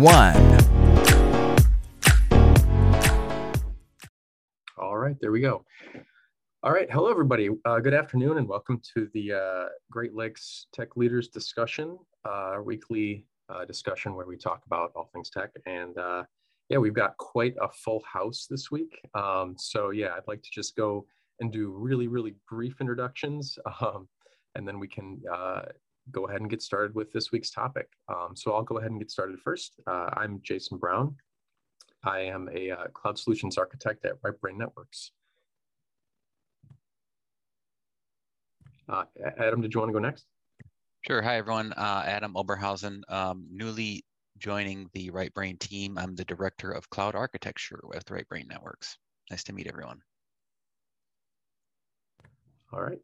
one. All right, there we go. All right, hello everybody. Uh, good afternoon and welcome to the uh, Great Lakes Tech Leaders Discussion, uh, weekly uh, discussion where we talk about all things tech. And uh, yeah, we've got quite a full house this week. Um, so yeah, I'd like to just go and do really, really brief introductions, um, and then we can uh, go ahead and get started with this week's topic. Um, so I'll go ahead and get started first. Uh, I'm Jason Brown. I am a uh, cloud solutions architect at Right Brain Networks. Uh, Adam, did you want to go next? Sure. Hi, everyone. Uh, Adam Oberhausen, um, newly joining the Right Brain team. I'm the director of cloud architecture with Right Brain Networks. Nice to meet everyone. All right.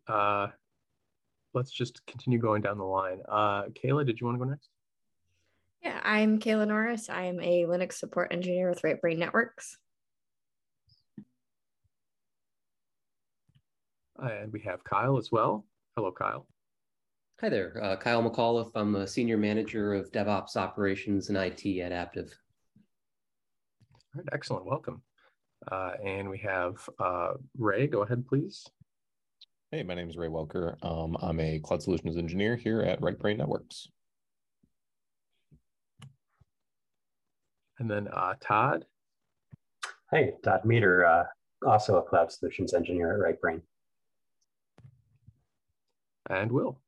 Let's just continue going down the line. Uh, Kayla, did you want to go next? Yeah, I'm Kayla Norris. I'm a Linux support engineer with Right Brain Networks. And we have Kyle as well. Hello, Kyle. Hi there, uh, Kyle McAuliffe. I'm a senior manager of DevOps operations and IT at Aptiv. All right, excellent. Welcome. Uh, and we have uh, Ray. Go ahead, please. Hey, my name is Ray Welker. Um, I'm a cloud solutions engineer here at Right Brain Networks. And then uh, Todd. Hey, Todd Meter, uh, also a cloud solutions engineer at Right Brain. And Will.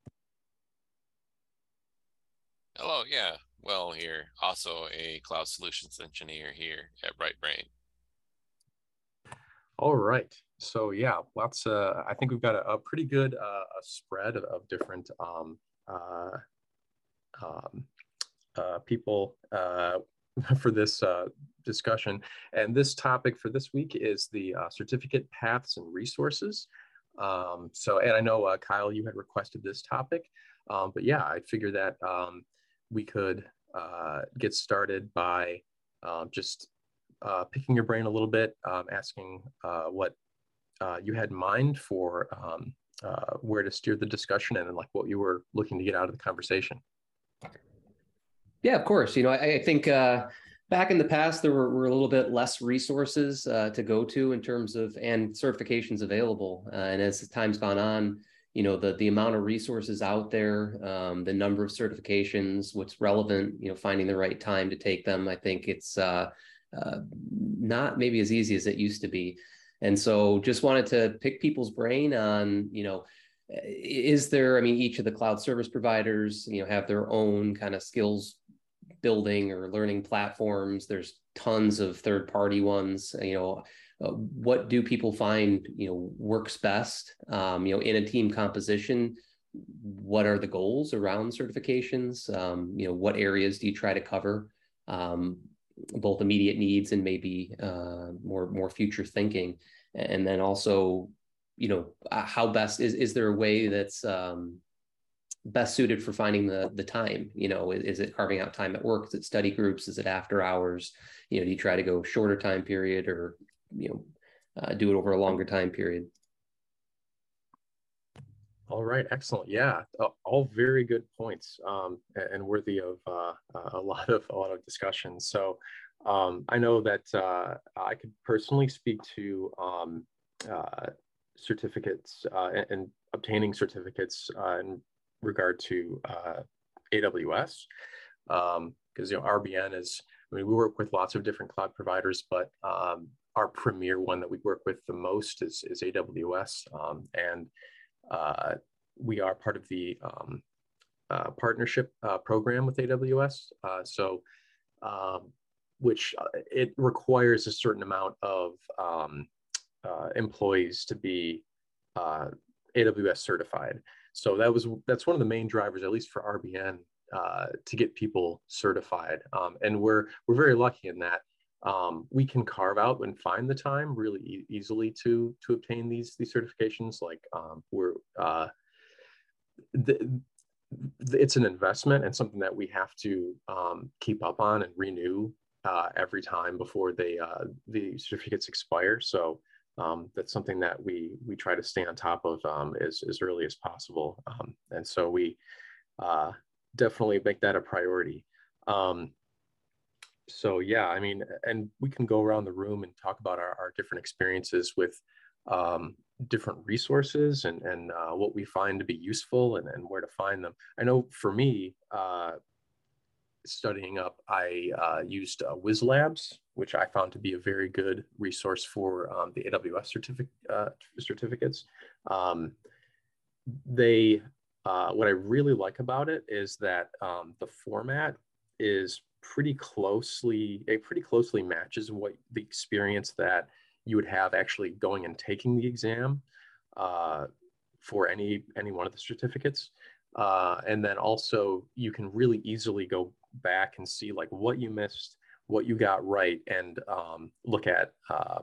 Hello, yeah, Will here, also a cloud solutions engineer here at Right Brain. All right. So yeah, lots. Uh, I think we've got a, a pretty good uh, a spread of, of different um, uh, um, uh, people uh, for this uh, discussion. And this topic for this week is the certificate paths and resources. Um, so, and I know Kyle, you had requested this topic, um, but yeah, I figured that um, we could get started by um, just picking your brain a little bit, asking what uh, you had in mind for um, uh, where to steer the discussion and like what you were looking to get out of the conversation. Yeah, of course. You know, I, I think uh, back in the past there were, were, a little bit less resources uh, to go to in terms of and certifications available. and as time's gone on, you know the the amount of resources out there um, the number of certifications what's relevant you know finding the right time to take them i think it's uh, uh, not maybe as easy as it used to be. And so just wanted to pick people's brain on, you know, is there, I mean, each of the cloud service providers, you know, have their own kind of skills building or learning platforms. There's tons of third party ones, you know, uh, what do people find, you know, works best, um, you know, in a team composition? What are the goals around certifications? Um, you know, what areas do you try to cover? Um, both immediate needs and maybe uh, more more future thinking, and then also, you know, uh, how best is is there a way that's um, best suited for finding the the time? You know, is, is, it carving out time at work? Is it study groups? Is it after hours? You know, do you try to go shorter time period or you know uh, do it over a longer time period? All right, excellent. Yeah, all very good points um, and worthy of uh, a lot of a lot of discussion. So um, I know that uh, I could personally speak to um, uh, certificates uh, and, and, obtaining certificates uh, in regard to uh, AWS because um, you know RBN is. I mean, we work with lots of different cloud providers, but um, our premier one that we work with the most is, is AWS, um, and uh, we are part of the um, uh, partnership uh, program with AWS. Uh, so, um, which uh, it requires a certain amount of um, employees to be AWS certified. So that was that's one of the main drivers, at least for RBN, to get people certified. Um, and we're we're very lucky in that um, we can carve out and find the time really e easily to to obtain these these certifications. Like um, we're uh, the, it's an investment and something that we have to um, keep up on and renew uh, every time before they uh, the certificates expire. So um, that's something that we we try to stay on top of um, as as early as possible. Um, and so we uh, definitely make that a priority. Um, so yeah, I mean, and we can go around the room and talk about our, our different experiences with um, different resources and, and uh, what we find to be useful and, and where to find them. I know for me, uh, studying up, I uh, used uh, Whizlabs, which I found to be a very good resource for um, the AWS certific- uh, certificates. Um, they, uh, what I really like about it is that um, the format is pretty closely, it pretty closely matches what the experience that you would have actually going and taking the exam uh, for any any one of the certificates. Uh, and then also you can really easily go back and see like what you missed, what you got right, and um, look at uh,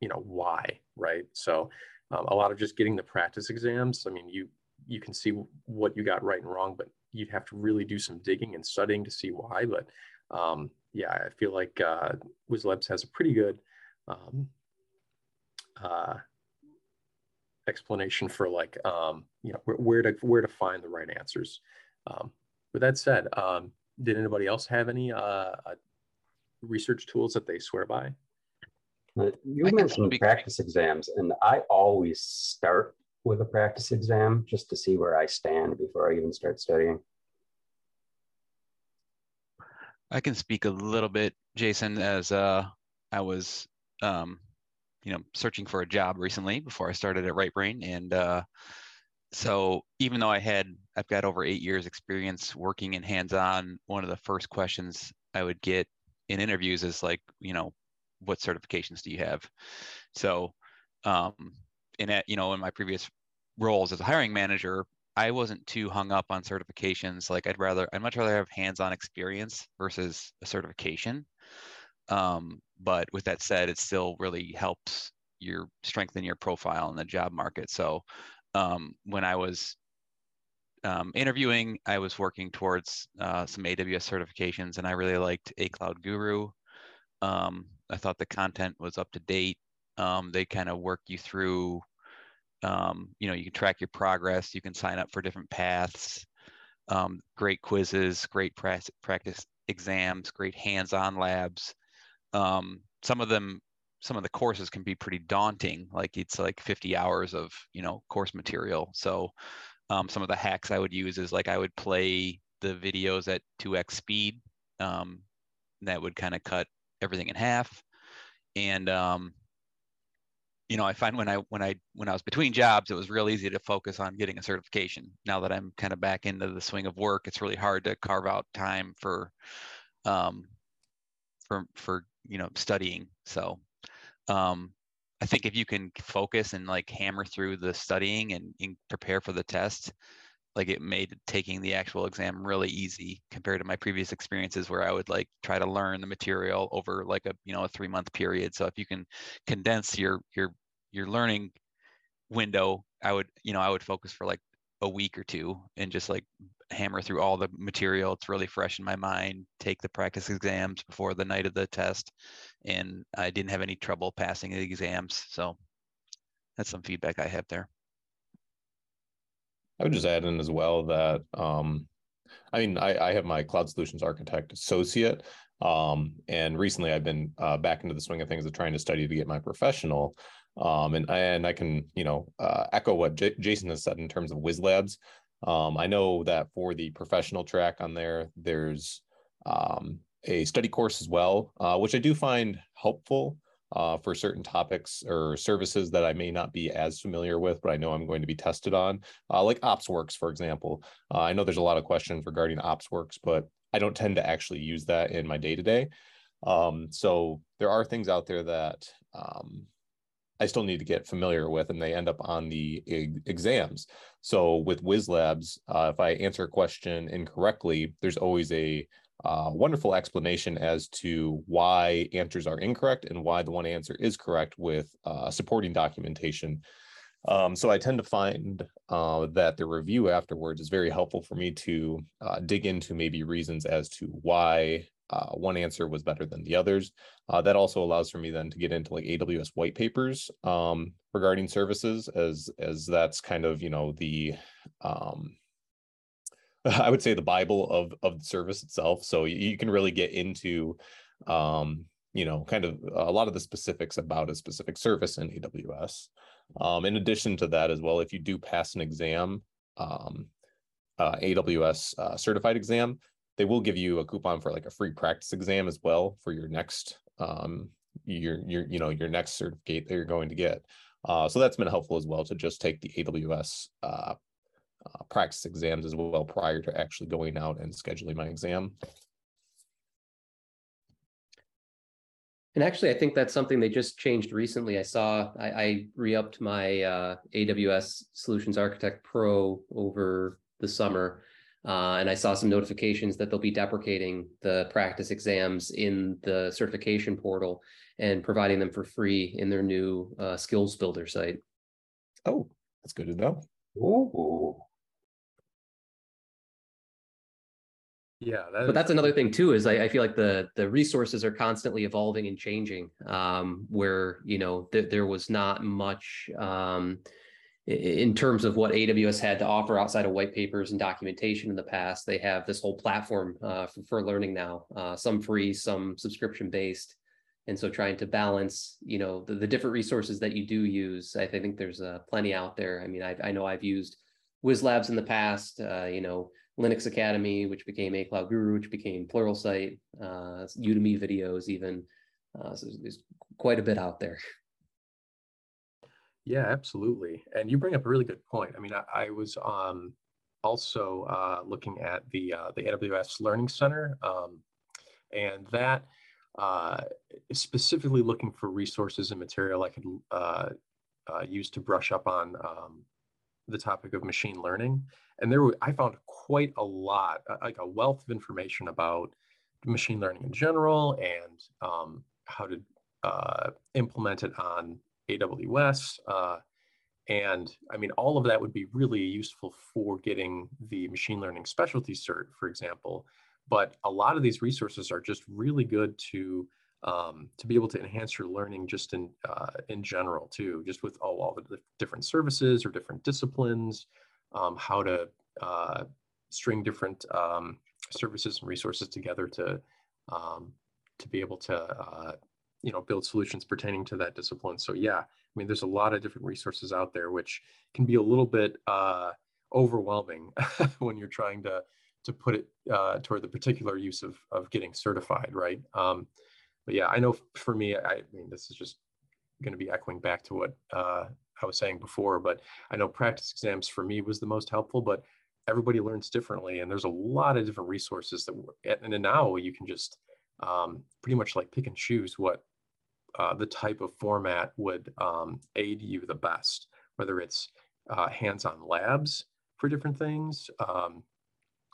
you know why, right? So um, a lot of just getting the practice exams. I mean, you you can see what you got right and wrong, but you'd have to really do some digging and studying to see why. But um, yeah, I feel like uh, Whizlabs has a pretty good um, uh, explanation for like um, you know where, where, to where to find the right answers. Um, with that said, um, did anybody else have any uh, uh research tools that they swear by? Uh, you mentioned practice exams, and I always start with a practice exam just to see where I stand before I even start studying. I can speak a little bit, Jason, as uh, I was, um, you know, searching for a job recently before I started at Right Brain, and uh, so even though I had, I've got over eight years experience working in hands-on. One of the first questions I would get in interviews is like, you know, what certifications do you have? So, um, in at, you know, in my previous roles as a hiring manager, I wasn't too hung up on certifications. Like I'd rather, I'd much rather have hands-on experience versus a certification. Um, but with that said, it still really helps your strengthen your profile in the job market. So um, when I was um, interviewing, I was working towards uh, some AWS certifications, and I really liked A Cloud Guru. Um, I thought the content was up to date. Um, they kind of work you through um, you know, you can track your progress. You can sign up for different paths. Um, great quizzes, great practice, practice exams, great hands-on labs. Um, some of them, some of the courses can be pretty daunting. Like it's like 50 hours of you know course material. So um, some of the hacks I would use is like I would play the videos at 2x speed. Um, that would kind of cut everything in half. And um, you know, I find when I when I when I was between jobs, it was real easy to focus on getting a certification. Now that I'm kind of back into the swing of work, it's really hard to carve out time for um, for for you know studying. So um, I think if you can focus and like hammer through the studying and, and prepare for the test, like it made taking the actual exam really easy compared to my previous experiences where I would like try to learn the material over like a you know a three month period. So if you can condense your your your learning window, I would you know I would focus for like a week or two and just like hammer through all the material. It's really fresh in my mind. Take the practice exams before the night of the test, and I didn't have any trouble passing the exams. So that's some feedback I have there. I would just add in as well that um, I mean, I, I, have my cloud solutions architect associate. Um, and recently I've been uh, back into the swing of things of trying to study to get my professional. Um, and, and I can, you know, uh, echo what J- Jason has said in terms of Whizlabs. Um, I know that for the professional track on there, there's um, a study course as well, uh, which I do find helpful uh, for certain topics or services that I may not be as familiar with, but I know I'm going to be tested on, uh, like OpsWorks, for example. Uh, I know there's a lot of questions regarding OpsWorks, but I don't tend to actually use that in my day to day. So there are things out there that um, I still need to get familiar with, and they end up on the exams. So with Whizlabs, uh, if I answer a question incorrectly, there's always a uh, wonderful explanation as to why answers are incorrect and why the one answer is correct with uh, supporting documentation. Um, so I tend to find uh, that the review afterwards is very helpful for me to uh, dig into maybe reasons as to why uh, one answer was better than the others. Uh, that also allows for me then to get into like AWS white papers um, regarding services, as as that's kind of you know the um, I would say the Bible of of the service itself. So you, can really get into um, you know kind of a lot of the specifics about a specific service in AWS. Um, in addition to that as well, if you do pass an exam, um, uh, AWS uh, certified exam, they will give you a coupon for like a free practice exam as well for your next um your your you know your next certificate that you're going to get uh, so that's been helpful as well to just take the aws uh, practice exams as well prior to actually going out and scheduling my exam And actually, I think that's something they just changed recently. I saw I, I re-upped my uh, AWS Solutions Architect Pro over the summer, uh, and I saw some notifications that they'll be deprecating the practice exams in the certification portal and providing them for free in their new uh, skills builder site. Oh, that's good to know. Ooh. Yeah, that but that's another thing too. Is I, I, feel like the the resources are constantly evolving and changing. Um, where you know th- there was not much um, in terms of what AWS had to offer outside of white papers and documentation in the past, they have this whole platform uh, for, for, learning now, uh, some free, some subscription based. And so trying to balance, you know, the, the different resources that you do use, I, think there's uh, plenty out there. I mean, I, I know I've used Whizlabs in the past, uh, you know, Linux Academy, which became A Cloud Guru, which became Pluralsight, uh, Udemy videos even. Uh, so there's quite a bit out there. Yeah, absolutely. And you bring up a really good point. I mean, I, I was um, also uh, looking at the uh, the AWS Learning Center, um, and that uh, specifically looking for resources and material I could uh, uh, use to brush up on um, the topic of machine learning. And there, were, I found quite a lot, uh, like a wealth of information about machine learning in general and um, how to implement it on AWS. Uh, and I mean, all of that would be really useful for getting the machine learning specialty cert, for example. But a lot of these resources are just really good to um, to be able to enhance your learning just in uh, in general too, just with all, all the different services or different disciplines, um, how to uh, string different um, services and resources together to um, to be able to uh, you know build solutions pertaining to that discipline. So yeah i mean there's a lot of different resources out there which can be a little bit uh, overwhelming when you're trying to to put it uh, toward the particular use of of getting certified right? Um, but yeah i know for me i mean this is just going to be echoing back to what uh, i was saying before but i know practice exams for me was the most helpful but everybody learns differently and there's a lot of different resources that and now you can just um, pretty much like pick and choose what uh, the type of format would um, aid you the best, whether it's uh, hands-on labs for different things, um,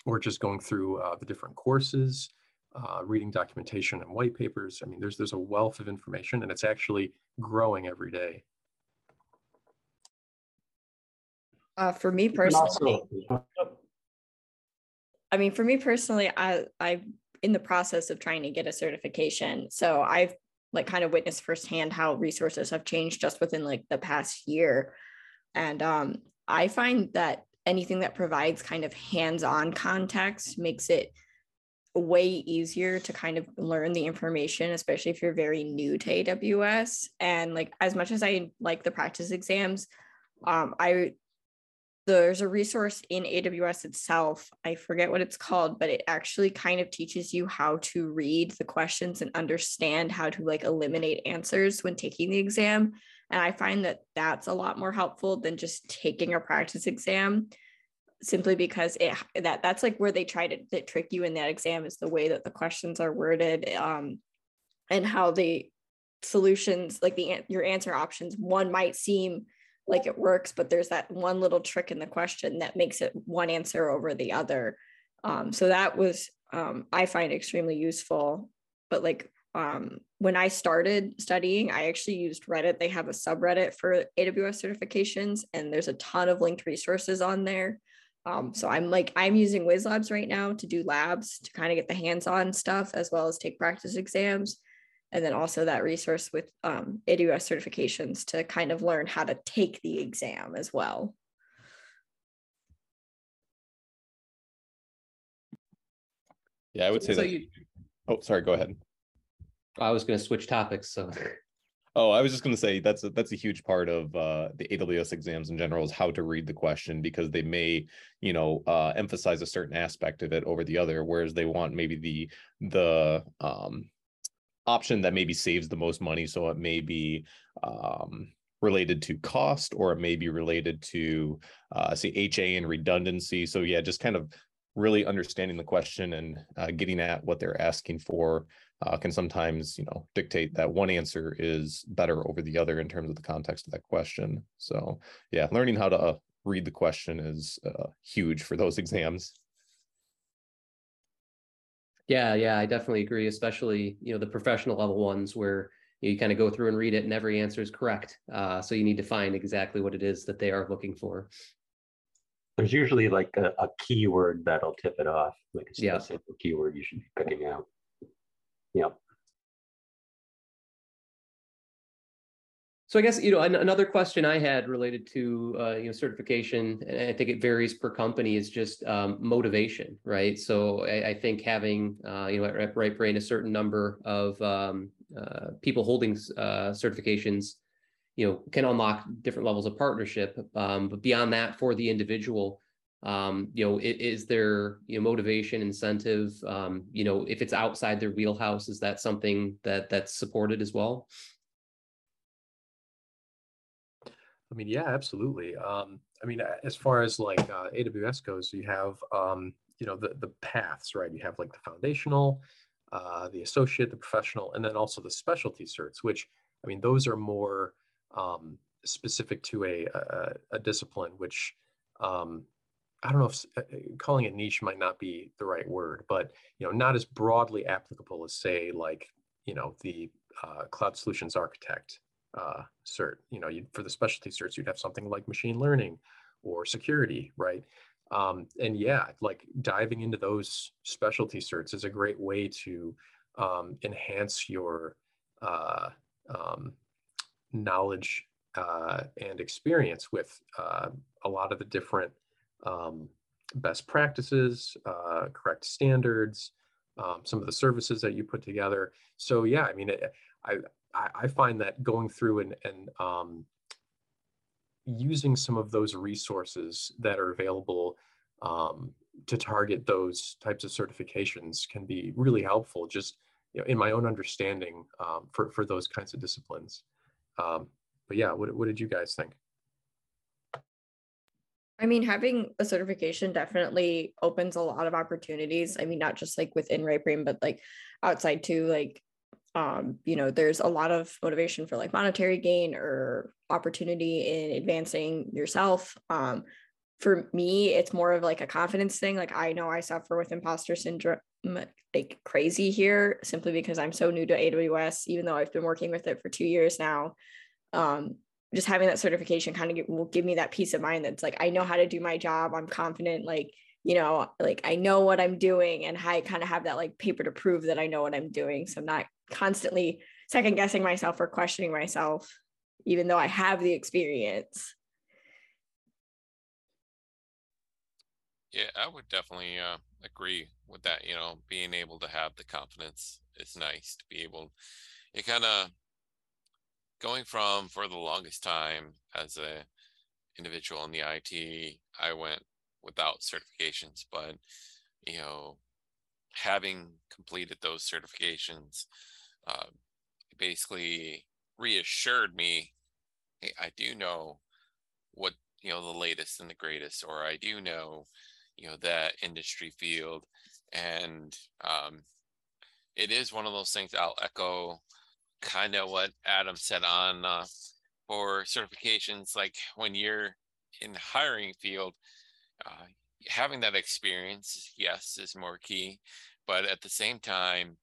or just going through uh, the different courses, uh, reading documentation and white papers. I mean, there's there's a wealth of information, and it's actually growing every day. Uh, for me personally, I mean, for me personally, I I in the process of trying to get a certification. So I've like kind of witnessed firsthand how resources have changed just within like the past year. And um, I find that anything that provides kind of hands-on context makes it way easier to kind of learn the information, especially if you're very new to AWS. And like as much as I like the practice exams, um, I there's a resource in AWS itself. I forget what it's called, but it actually kind of teaches you how to read the questions and understand how to like eliminate answers when taking the exam. And I find that that's a lot more helpful than just taking a practice exam simply because it that that's like where they try to trick you in that exam is the way that the questions are worded um, and how they solutions like the your answer options one might seem like it works but there's that one little trick in the question that makes it one answer over the other. Um, so that was um, i find extremely useful but like um, when i started studying i actually used reddit. They have a subreddit for aws certifications and there's a ton of linked resources on there. Um, so i'm like i'm using Whizlabs right now to do labs to kind of get the hands-on stuff as well as take practice exams and then also that resource with um, AWS certifications to kind of learn how to take the exam as well. Yeah, I would say so that. You, oh, sorry. Go ahead. I was going to switch topics, so. Oh, I was just going to say that's a, that's a huge part of uh, the AWS exams in general is how to read the question because they may, you know, uh, emphasize a certain aspect of it over the other, whereas they want maybe the the um, option that maybe saves the most money. So it may be um, related to cost or it may be related to uh, say HA and redundancy. So yeah, just kind of really understanding the question and uh, getting at what they're asking for uh, can sometimes you know dictate that one answer is better over the other in terms of the context of that question. So yeah, learning how to uh, read the question is uh, huge for those exams. Yeah, yeah, I definitely agree, especially, you know, the professional level ones where you kind of go through and read it and every answer is correct. Uh, so you need to find exactly what it is that they are looking for. There's usually like a, a keyword that'll tip it off, like a specific yeah. keyword you should be picking out. Yep. So I guess you know an, another question I had related to uh, you know certification, and I think it varies per company, is just um, motivation, right? So I, I think having uh, you know at Right Brain a certain number of um, uh, people holding uh, certifications, you know, can unlock different levels of partnership. Um, but beyond that, for the individual, um, you know, is, is, there you know motivation, incentive? Um, you know, if it's outside their wheelhouse, is that something that that's supported as well? I mean, yeah, absolutely. Um, I mean, as far as like uh, AWS goes, you have um, you know the the paths, right? You have like the foundational, uh, the associate, the professional, and then also the specialty certs. Which I mean, those are more um, specific to a, a, a discipline. Which um, I don't know if uh, uh, calling it niche might not be the right word, but you know, not as broadly applicable as say like you know the uh, cloud solutions architect uh, cert. You know, for the specialty certs, you'd have something like machine learning or security, right? Um, and yeah, like diving into those specialty certs is a great way to um, enhance your uh, um, knowledge uh, and experience with uh, a lot of the different um, best practices, uh, correct standards, um, some of the services that you put together. So yeah, I mean, it, I I, I find that going through and, and um, using some of those resources that are available um, to target those types of certifications can be really helpful just you know, in my own understanding um, for, for those kinds of disciplines. Um, but yeah, what, what did you guys think? I mean, having a certification definitely opens a lot of opportunities. I mean, not just like within right brain, but like outside too. Like um, you know, there's a lot of motivation for like monetary gain or opportunity in advancing yourself. Um, for me, it's more of like a confidence thing. Like I know I suffer with imposter syndrome like crazy here simply because I'm so new to AWS, even though I've been working with it for two years now. Um, just having that certification kind of will give me that peace of mind that's like I know how to do my job. I'm confident. Like you know, like I know what I'm doing, and I kind of have that like paper to prove that I know what I'm doing. So I'm not constantly second guessing myself or questioning myself, even though I have the experience. Yeah, I would definitely uh, agree with that. You know, being able to have the confidence is nice to be able. It kind of going from for the longest time as a individual in the IT, I went without certifications, but you know, having completed those certifications uh, basically reassured me hey, I do know what you know the latest and the greatest, or I do know you know that industry field, and um, it is one of those things. I'll echo kind of what Adam said on uh, for certifications. Like when you're in the hiring field, uh, having that experience, yes, is more key. But at the same time,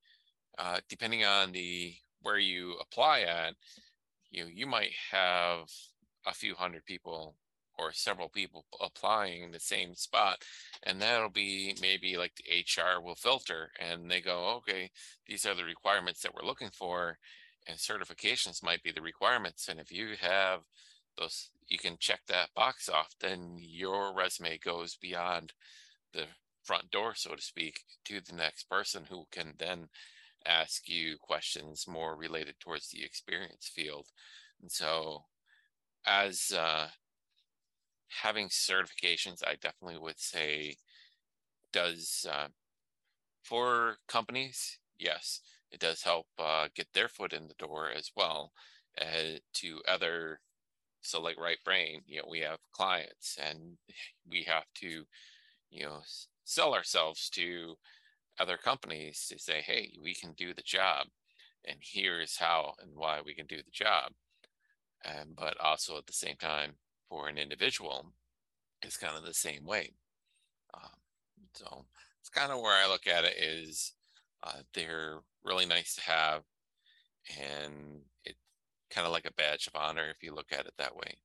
uh, depending on the where you apply at, you you might have a few hundred people or several people applying in the same spot and that'll be maybe like the hr will filter and they go okay these are the requirements that we're looking for and certifications might be the requirements and if you have those you can check that box off then your resume goes beyond the front door so to speak to the next person who can then ask you questions more related towards the experience field and so as uh, having certifications, I definitely would say does uh, for companies, yes, it does help uh, get their foot in the door as well uh, to other. So, like Right Brain, you know, we have clients and we have to, you know, sell ourselves to other companies to say, hey, we can do the job, and here's how and why we can do the job. And but also at the same time, for an individual it's kind of the same way. Um, so it's kind of where I look at it is uh, they're really nice to have, and it kind of like a badge of honor if you look at it that way.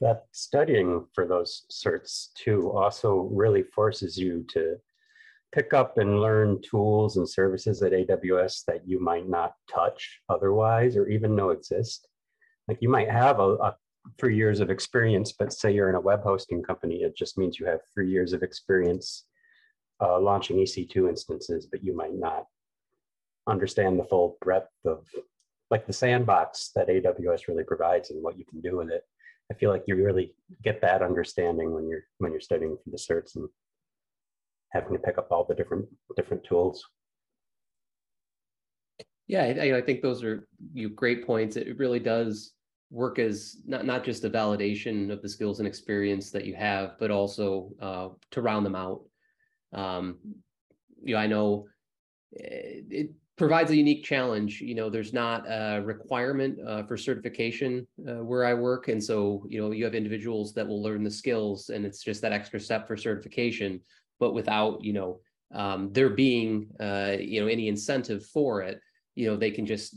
That studying for those certs too also really forces you to pick up and learn tools and services at AWS that you might not touch otherwise or even know exist like you might have a, a three years of experience, but say you're in a web hosting company, it just means you have three years of experience uh, launching EC2 instances, but you might not understand the full breadth of like the sandbox that AWS really provides and what you can do with it. I feel like you really get that understanding when you're when you're studying for the certs and having to pick up all the different different tools. Yeah, I, I think those are you great points. It really does work as not not just a validation of the skills and experience that you have, but also uh, to round them out. Um, you know, I know eh, it provides a unique challenge. You know, there's not a requirement uh, for certification uh, where I work, and so you know, you have individuals that will learn the skills, and it's just that extra step for certification. But without you know um, there being uh, you know any incentive for it, you know, they can just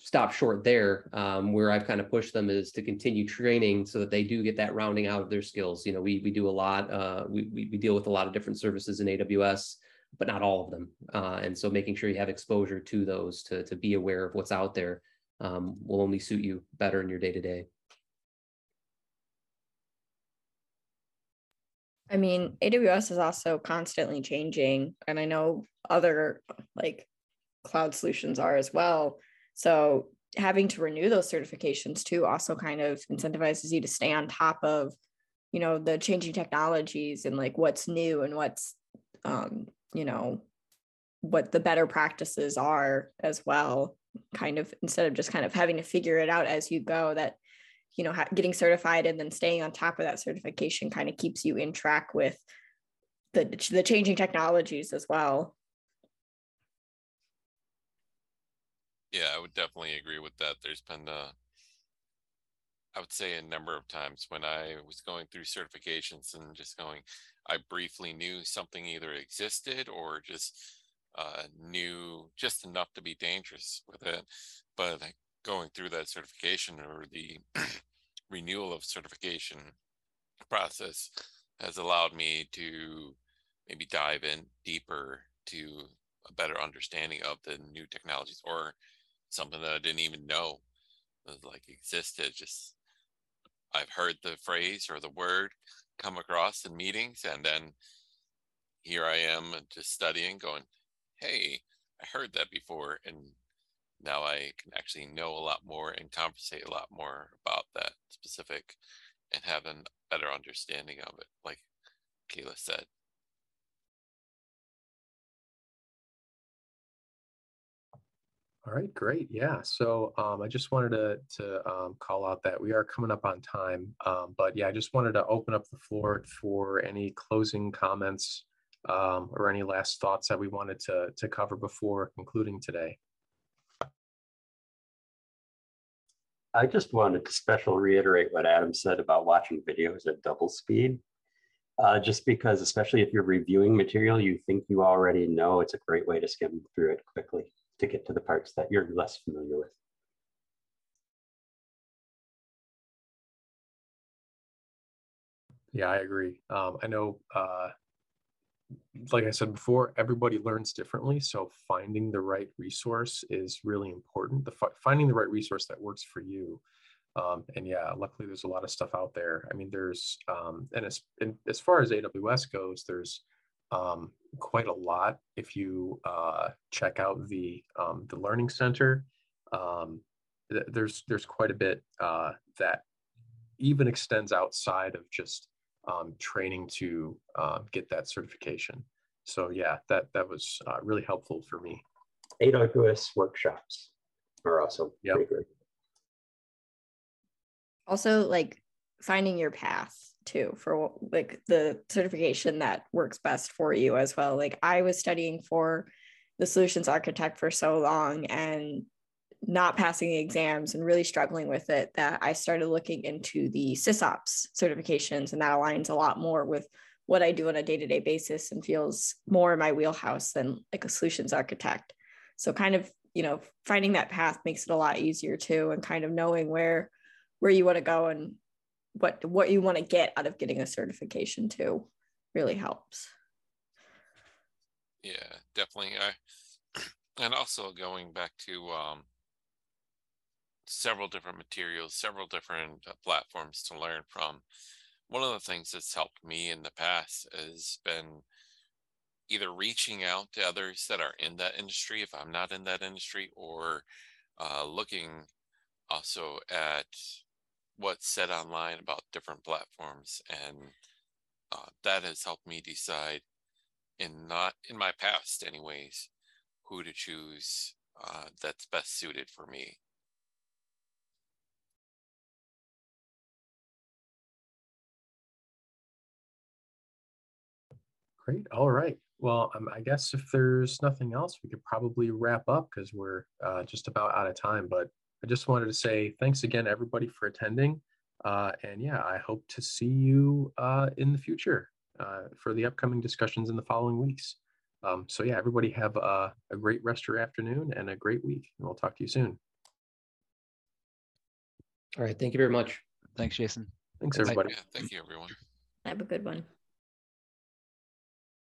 stop short there. Um, where I've kind of pushed them is to continue training so that they do get that rounding out of their skills. You know, we we do a lot. Uh, we, we we deal with a lot of different services in AWS, but not all of them. Uh, and so making sure you have exposure to those to to be aware of what's out there um, will only suit you better in your day to day. I mean, AWS is also constantly changing, and I know other like cloud solutions are as well. So having to renew those certifications too also kind of incentivizes you to stay on top of, you know, the changing technologies and like what's new and what's, um, you know, what the better practices are as well. Kind of instead of just kind of having to figure it out as you go, that you know, getting certified and then staying on top of that certification kind of keeps you in track with the the changing technologies as well. Yeah, I would definitely agree with that. There's been, uh, I would say, a number of times when I was going through certifications and just going, I briefly knew something either existed or just uh, knew just enough to be dangerous with it. But going through that certification or the renewal of certification process has allowed me to maybe dive in deeper to a better understanding of the new technologies or something that I didn't even know like existed. Just I've heard the phrase or the word come across in meetings, and then here I am just studying, going, "Hey, I heard that before," and now I can actually know a lot more and conversate a lot more about that specific and have a better understanding of it, like Kayla said. All right, great. Yeah. So um, I just wanted to, to um, call out that we are coming up on time. Um, but yeah, I just wanted to open up the floor for any closing comments um, or any last thoughts that we wanted to, to cover before concluding today. I just wanted to special reiterate what Adam said about watching videos at double speed. Uh, just because, especially if you're reviewing material you think you already know, it's a great way to skim through it quickly to get to the parts that you're less familiar with. Yeah, I agree. Um, I know, uh, like I said before, everybody learns differently. So finding the right resource is really important. The finding the right resource that works for you. Um, and yeah, luckily there's a lot of stuff out there. I mean, there's um, and as and as far as AWS goes, there's um, quite a lot. If you uh, check out the um, the Learning Center, um, th- there's there's quite a bit uh, that even extends outside of just um, training to uh, get that certification. So yeah, that that was uh, really helpful for me. AWS workshops are also yep. great. Also, like finding your path too for like the certification that works best for you as well. Like I was studying for the solutions architect for so long and not passing the exams and really struggling with it that I started looking into the SysOps certifications, and that aligns a lot more with what I do on a day to day basis and feels more in my wheelhouse than like a solutions architect. So, kind of, you know, finding that path makes it a lot easier too, and kind of knowing where where you want to go and what what you want to get out of getting a certification too really helps. Yeah, definitely. I and also going back to um several different materials, several different uh, platforms to learn from. One of the things that's helped me in the past has been either reaching out to others that are in that industry if I'm not in that industry, or uh, looking also at what's said online about different platforms. And uh, that has helped me decide, in not in my past, anyways, who to choose uh, that's best suited for me. Great. All right. Well, um, I guess if there's nothing else, we could probably wrap up because we're uh, just about out of time. But I just wanted to say thanks again, everybody, for attending. Uh, and yeah, I hope to see you uh, in the future uh, for the upcoming discussions in the following weeks. Um, so yeah, everybody have a, a great rest of your afternoon and a great week. And we'll talk to you soon. All right. Thank you very much. Thanks, Jason. Thanks, everybody. Yeah, thank you, everyone. Have a good one.